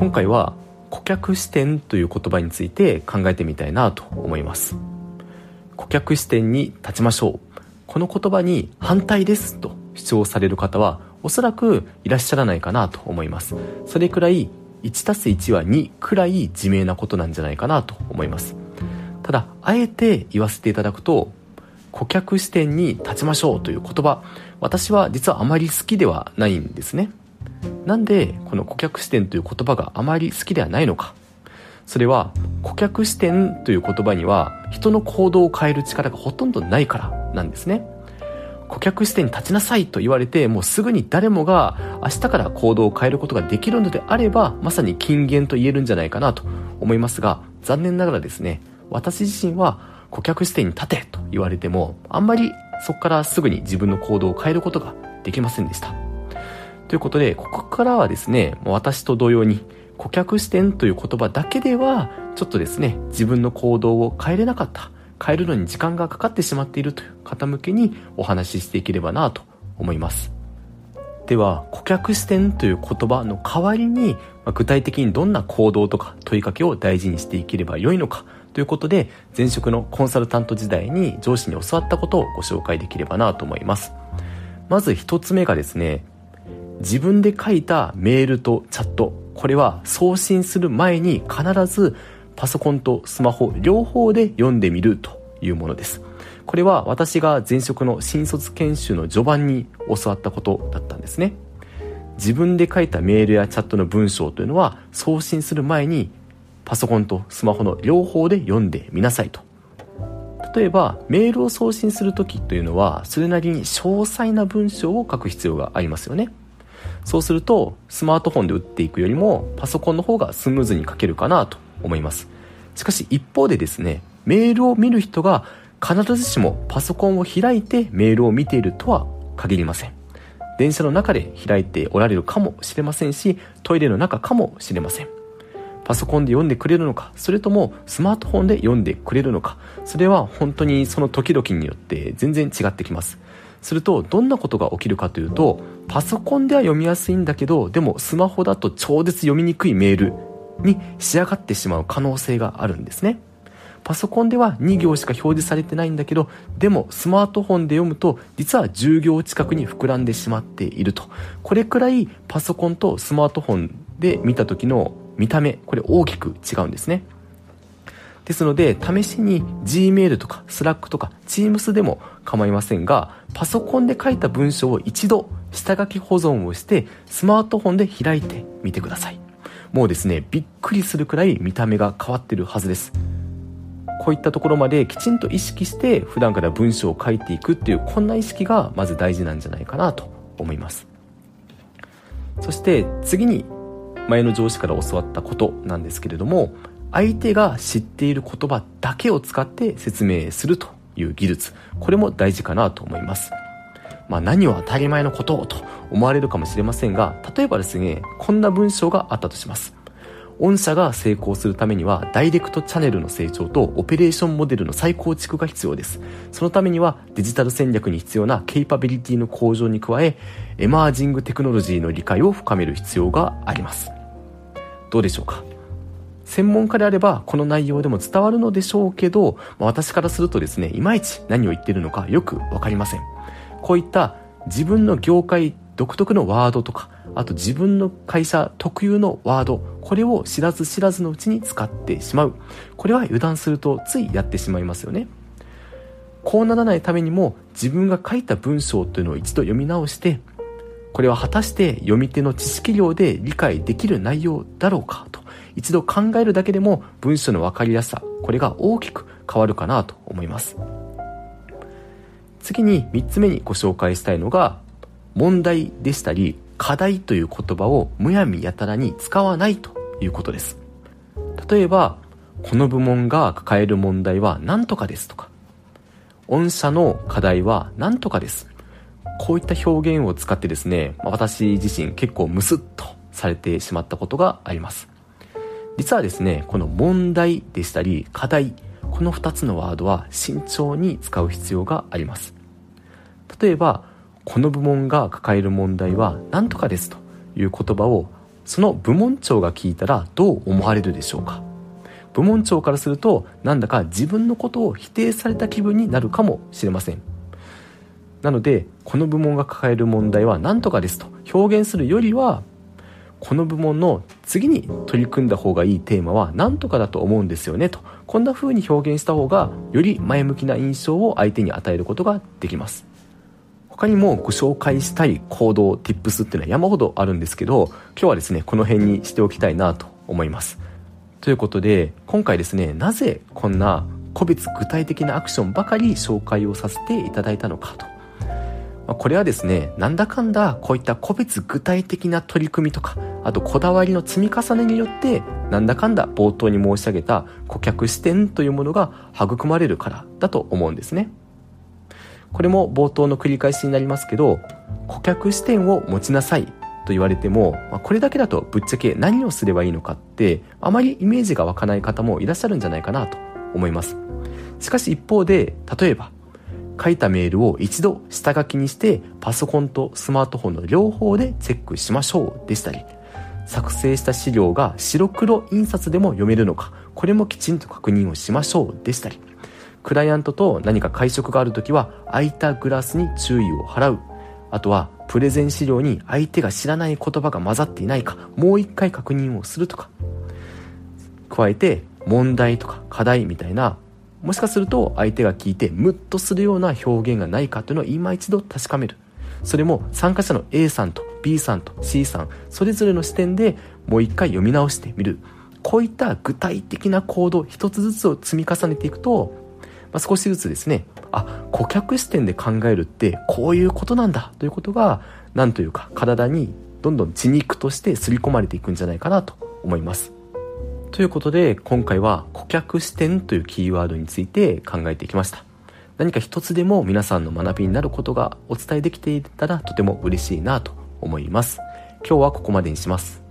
今回は顧客視点という言葉について考えてみたいなと思います。顧客視点に立ちましょう。この言葉に反対です。と主張される方はおそらくいらっしゃらないかなと思います。それくらい 1+1 は2くらい自明なことなんじゃないかなと思います。ただあえて言わせていただくと顧客視点に立ちましょうという言葉私は実はあまり好きではないんですね。なんでこの顧客視点という言葉があまり好きではないのか？それは顧客視点という言葉には人の行動を変える力がほとんどないからなんですね。顧客視点に立ちなさいと言われてもうすぐに誰もが明日から行動を変えることができるのであればまさに金言と言えるんじゃないかなと思いますが残念ながらですね私自身は顧客視点に立てと言われてもあんまりそこからすぐに自分の行動を変えることができませんでした。ということでここからはですねもう私と同様に顧客視点という言葉だけではちょっとですね自分の行動を変えれなかった変えるのに時間がかかってしまっているという方向けにお話ししていければなと思います。では顧客視点という言葉の代わりにま具体的にどんな行動とか問いかけを大事にしていければよいのかということで前職のコンサルタント時代に上司に教わったことをご紹介できればなと思います。まず一つ目がですね自分で書いたメールとチャット。これは送信する前に必ずパソコンとスマホ両方で読んでみるというものです。これは私が前職の新卒研修の序盤に教わったことだったんですね。自分で書いたメールやチャットの文章というのは送信する前にパソコンとスマホの両方で読んでみなさいと。例えばメールを送信する時というのはそれなりに詳細な文章を書く必要がありますよね。そうするとスマートフォンで打っていくよりもパソコンの方がスムーズに書けるかなと思います。しかし一方でですねメールを見る人が必ずしもパソコンを開いてメールを見ているとは限りません。電車の中で開いておられるかもしれませんしトイレの中かもしれません。パソコンで読んでくれるのかそれともスマートフォンで読んでくれるのかそれは本当にその時々によって全然違ってきます。するとどんなことが起きるかというとパソコンでは読みやすいんだけどでもスマホだと超絶読みにくいメールに仕上がってしまう可能性があるんですね。パソコンでは2行しか表示されてないんだけどでもスマートフォンで読むと実は10行近くに膨らんでしまっていると。これくらいパソコンとスマートフォンで見た時の見た目これ大きく違うんですね。ですので試しに Gmail とか Slack とか Teams でも構いませんがパソコンで書いた文章を一度下書き保存をしてスマートフォンで開いてみてください。もうですねびっくりするくらい見た目が変わってるはずです。こういったところまできちんと意識して普段から文章を書いていくっていうこんな意識がまず大事なんじゃないかなと思います。そして次に前の上司から教わったことなんですけれども相手が知っている言葉だけを使って説明するという技術。これも大事かなと思います。まあ、何を当たり前のことをと思われるかもしれませんが例えばですねこんな文章があったとします。御社が成功するためにはダイレクトチャンネルの成長とオペレーションモデルの再構築が必要です。そのためにはデジタル戦略に必要なケイパビリティの向上に加えエマージングテクノロジーの理解を深める必要があります。どうでしょうか？専門家であればこの内容でも伝わるのでしょうけど、まあ、私からするとですねいまいち何を言ってるのかよく分かりません。こういった自分の業界独特のワードとかあと自分の会社特有のワードこれを知らず知らずのうちに使ってしまう。これは油断するとついやってしまいますよね。こうならないためにも自分が書いた文章というのを一度読み直してこれは果たして読み手の知識量で理解できる内容だろうか一度考えるだけでも文章の分かりやすさこれが大きく変わるかなと思います。次に3つ目にご紹介したいのが問題でしたり課題という言葉をむやみやたらに使わないということです。例えばこの部門が抱える問題は何とかですとか御社の課題は何とかです。こういった表現を使ってですね私自身結構ムスッとされてしまったことがあります。実はですねこの問題でしたり課題この2つのワードは慎重に使う必要があります。例えばこの部門が抱える問題は何とかですという言葉をその部門長が聞いたらどう思われるでしょうか。部門長からするとなんだか自分のことを否定された気分になるかもしれません。なのでこの部門が抱える問題は何とかですと表現するよりはこの部門の次に取り組んだ方がいいテーマは何とかだと思うんですよねと。こんな風に表現した方がより前向きな印象を相手に与えることができます。他にもご紹介したい行動 tips っていうのは山ほどあるんですけど今日はですねこの辺にしておきたいなと思います。ということで今回ですねなぜこんな個別具体的なアクションばかり紹介をさせていただいたのかと。まこれはですねなんだかんだこういった個別具体的な取り組みとかあとこだわりの積み重ねによってなんだかんだ冒頭に申し上げた顧客視点というものが育まれるからだと思うんですね。これも冒頭の繰り返しになりますけど顧客視点を持ちなさいと言われても、まあ、これだけだとぶっちゃけ何をすればいいのかってあまりイメージが湧かない方もいらっしゃるんじゃないかなと思います。しかし一方で例えば書いたメールを一度下書きにしてパソコンとスマートフォンの両方でチェックしましょうでしたり作成した資料が白黒印刷でも読めるのかこれもきちんと確認をしましょうでしたりクライアントと何か会食がある時は空いたグラスに注意を払う。あとはプレゼン資料に相手が知らない言葉が混ざっていないかもう一回確認をするとか。加えて問題とか課題みたいなもしかすると相手が聞いてムッとするような表現がないかというのを今一度確かめる。それも参加者の A さんと B さんと C さんそれぞれの視点でもう一回読み直してみる。こういった具体的な行動一つずつを積み重ねていくとまあ、少しずつですねあ顧客視点で考えるってこういうことなんだということが何というか体にどんどん血肉として刷り込まれていくんじゃないかなと思います。ということで今回は顧客視点というキーワードについて考えていきました。何か一つでも皆さんの学びになることがお伝えできていたらとても嬉しいなと思います。今日はここまでにします。